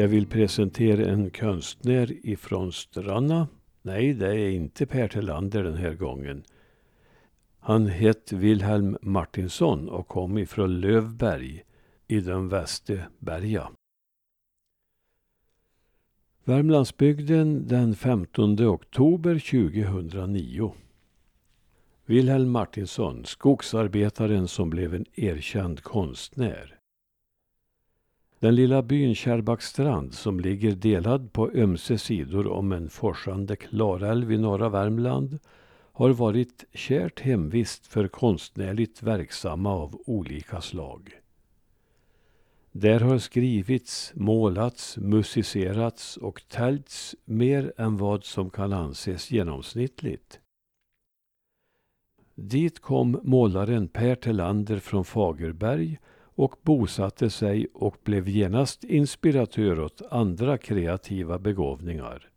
Jag vill presentera en konstnär ifrån Stranna. Nej, det är inte Per Tillander den här gången. Han hette Wilhelm Martinsson och kom ifrån Lövberg i den västra berga. Värmlandsbygden den 15 oktober 2009. Wilhelm Martinsson, skogsarbetaren som blev en erkänd konstnär. Den lilla byn Kärrbackstrand som ligger delad på ömse sidor om en forsande Klarälv i norra Värmland har varit kärt hemvist för konstnärligt verksamma av olika slag. Där har skrivits, målats, musicerats och täljts mer än vad som kan anses genomsnittligt. Dit kom målaren Per Telander från Fagerberg och bosatte sig och blev genast inspiratör åt andra kreativa begåvningar.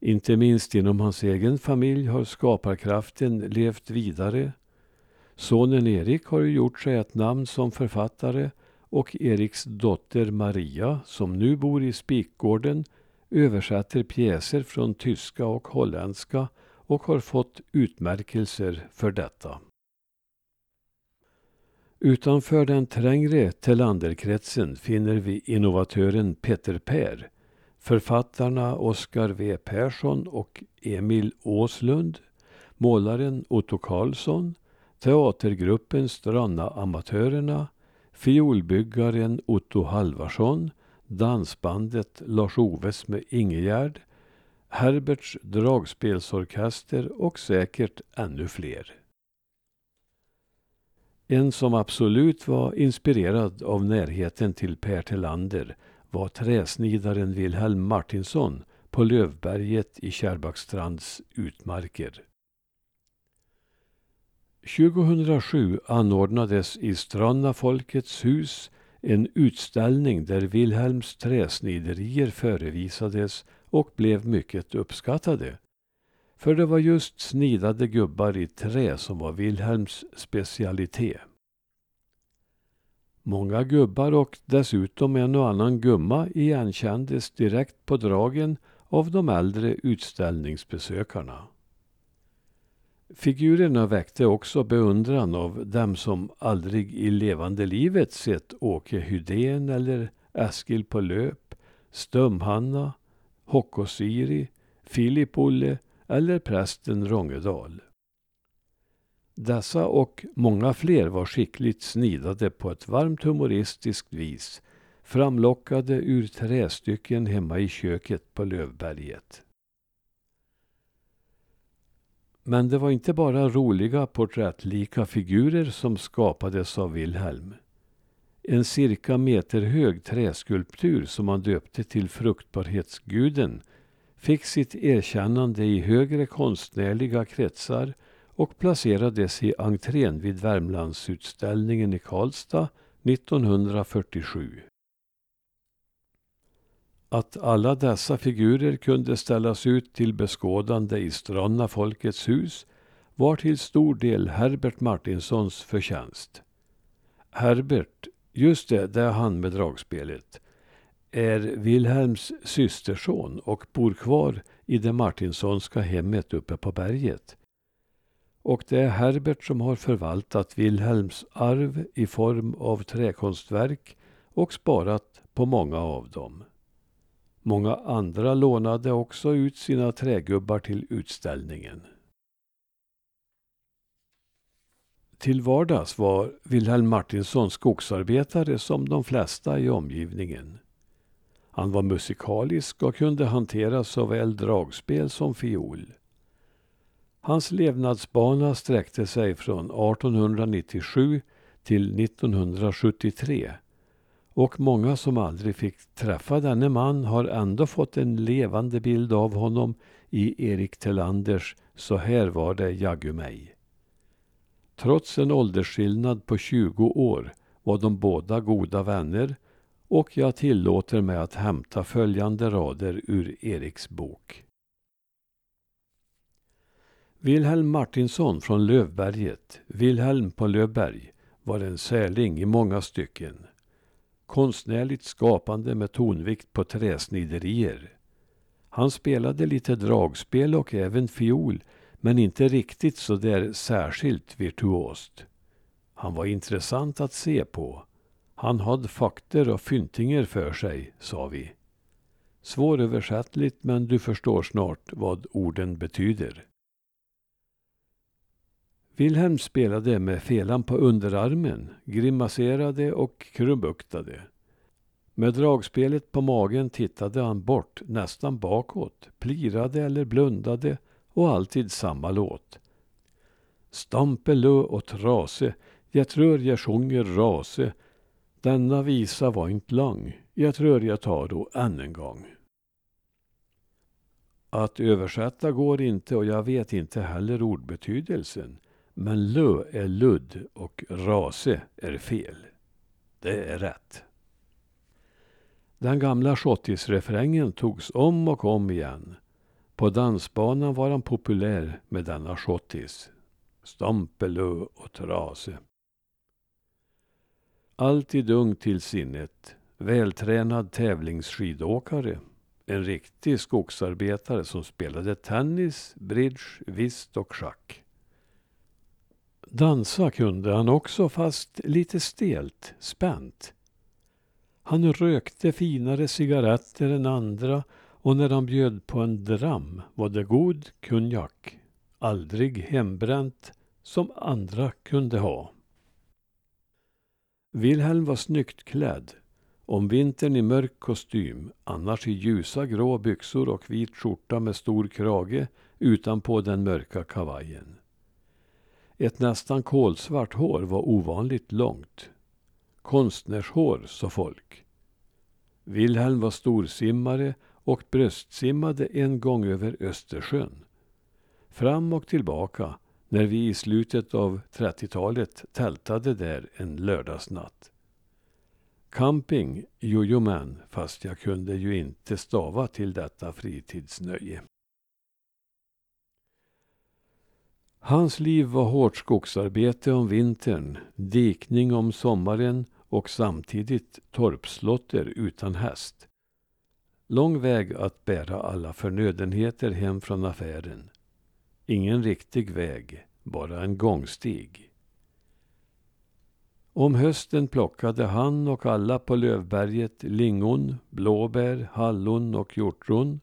Inte minst inom hans egen familj har skaparkraften levt vidare. Sonen Erik har gjort sig ett namn som författare och Eriks dotter Maria, som nu bor i Spikgården, översätter pjäser från tyska och holländska och har fått utmärkelser för detta. Utanför den trängre Tellanderkretsen finner vi innovatören Peter Per, författarna Oskar W Persson och Emil Åslund, målaren Otto Karlsson, teatergruppen Stranna Amatörerna, fiolbyggaren Otto Halvarsson, dansbandet Lars-Oves med Ingegärd, Herberts dragspelsorkester och säkert ännu fler. En som absolut var inspirerad av närheten till Per Tillander var träsnidaren Wilhelm Martinsson på Lövberget i Kärrbackstrands utmarker. 2007 anordnades i Stranna Folkets hus en utställning där Wilhelms träsniderier förevisades och blev mycket uppskattade. För det var just snidade gubbar i trä som var Wilhelms specialitet. Många gubbar och dessutom en och annan gumma igenkändes direkt på dragen av de äldre utställningsbesökarna. Figurerna väckte också beundran av dem som aldrig i levande livet sett Åke Hydén eller Eskil på löp, Stumhanna, Hokkosiri, Filip-Olle eller prästen Rongedal. Dessa och många fler var skickligt snidade på ett varmt humoristiskt vis framlockade ur trästycken hemma i köket på Lövberget. Men det var inte bara roliga porträttlika figurer som skapades av Wilhelm. En cirka meterhög träskulptur som han döpte till fruktbarhetsguden fick sitt erkännande i högre konstnärliga kretsar och placerades i entrén vid Värmlandsutställningen i Karlstad 1947. Att alla dessa figurer kunde ställas ut till beskådande i Stranna Folkets hus var till stor del Herbert Martinssons förtjänst. Herbert, just det, det är han med dragspelet, är Wilhelms systerson och bor kvar i det Martinssonska hemmet uppe på berget. Och det är Herbert som har förvaltat Wilhelms arv i form av träkonstverk och sparat på många av dem. Många andra lånade också ut sina trägubbar till utställningen. Till vardags var Wilhelm Martinsson skogsarbetare som de flesta i omgivningen. Han var musikalisk och kunde hantera såväl dragspel som fiol. Hans levnadsbana sträckte sig från 1897 till 1973 och många som aldrig fick träffa denne man har ändå fått en levande bild av honom i Erik Telanders Så här var det jaggu mig. Trots en åldersskillnad på 20 år var de båda goda vänner och jag tillåter mig att hämta följande rader ur Eriks bok. Wilhelm Martinsson från Lövberget, Wilhelm på Lövberg, var en särling i många stycken. konstnärligt skapande med tonvikt på träsniderier. Han spelade lite dragspel och även fiol, men inte riktigt så där särskilt virtuost. Han var intressant att se på. Han hade fakter och fyntinger för sig, sa vi. Svåröversättligt, men du förstår snart vad orden betyder. Wilhelm spelade med felan på underarmen, grimaserade och krumbuktade. Med dragspelet på magen tittade han bort, nästan bakåt, plirade eller blundade och alltid samma låt. Stampelö och trase, jag tror jag sjunger rase. Denna visa var inte lång, jag tror jag tar då än en gång. Att översätta går inte och jag vet inte heller ordbetydelsen. Men lö är ludd och rase är fel. Det är rätt. Den gamla schottisrefrängen togs om och om igen. På dansbanan var han populär med denna schottis. Stampelö och trase. Alltid ung till sinnet, vältränad tävlingsskidåkare. En riktig skogsarbetare som spelade tennis, bridge, whist och schack. Dansa kunde han också, fast lite stelt, spänt. Han rökte finare cigaretter än andra och när han bjöd på en dram var det god konjak, aldrig hembränt, som andra kunde ha. Wilhelm var snyggt klädd, om vintern i mörk kostym, annars i ljusa grå byxor och vit skjorta med stor krage utanpå den mörka kavajen. Ett nästan kolsvart hår var ovanligt långt. Konstnärshår, sa folk. Wilhelm var storsimmare och bröstsimmade en gång över Östersjön. Fram och tillbaka när vi i slutet av 30-talet tältade där en lördagsnatt. Camping, jojomen, fast jag kunde ju inte stava till detta fritidsnöje. Hans liv var hårt skogsarbete om vintern, dikning om sommaren och samtidigt torpslotter utan häst. Lång väg att bära alla förnödenheter hem från affären. Ingen riktig väg, bara en gångstig. Om hösten plockade han och alla på Lövberget lingon, blåbär, hallon och hjortron.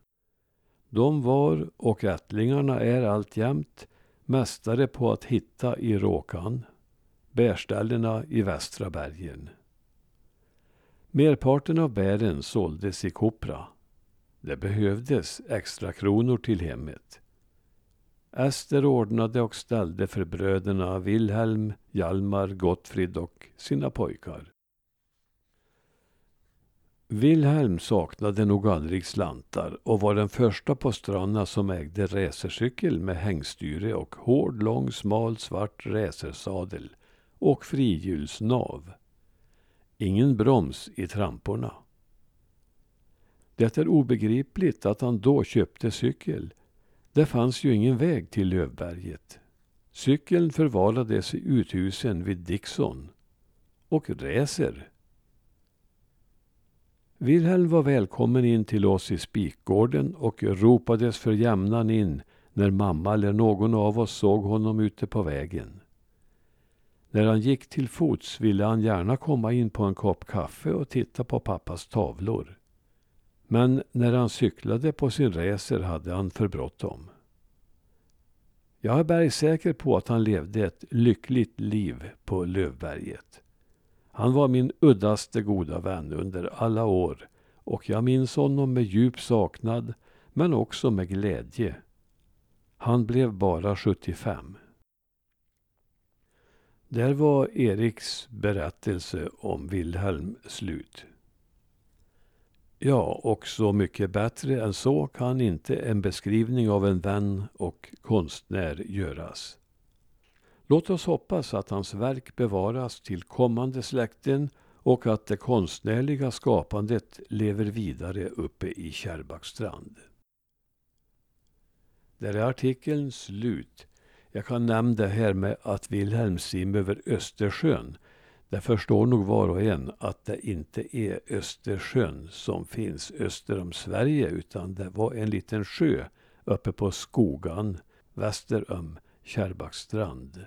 De var, och ättlingarna är alltjämt, mästare på att hitta i Råkan, bärställena i västra bergen. Merparten av bären såldes i Kopra. Det behövdes extra kronor till hemmet. Ester ordnade och ställde för bröderna Wilhelm, Hjalmar, Gottfrid och sina pojkar. Wilhelm saknade nog aldrig slantar och var den första på Stranna som ägde racercykel med hängstyre och hård, lång, smal, svart racersadel och frihjulsnav. Ingen broms i tramporna. Det är obegripligt att han då köpte cykel. Det fanns ju ingen väg till Lövberget. Cykeln förvarades i uthusen vid Dixon. Och Räser. Wilhelm var välkommen in till oss i spikgården och ropades för jämnan in när mamma eller någon av oss såg honom ute på vägen. När han gick till fots ville han gärna komma in på en kopp kaffe och titta på pappas tavlor. Men när han cyklade på sin racer hade han för bråttom. Jag är bergsäker på att han levde ett lyckligt liv på Lövberget. Han var min uddaste goda vän under alla år och jag minns honom med djup saknad men också med glädje. Han blev bara 75. Där var Eriks berättelse om Wilhelm slut. Ja, och så mycket bättre än så kan inte en beskrivning av en vän och konstnär göras. Låt oss hoppas att hans verk bevaras till kommande släkten och att det konstnärliga skapandet lever vidare uppe i Kärrbackstrand. Där är artikeln slut. Jag kan nämna det här med att Wilhelm sim över Östersjön. Det förstår nog var och en att det inte är Östersjön som finns öster om Sverige utan det var en liten sjö uppe på Skogan väster om Kärrbackstrand.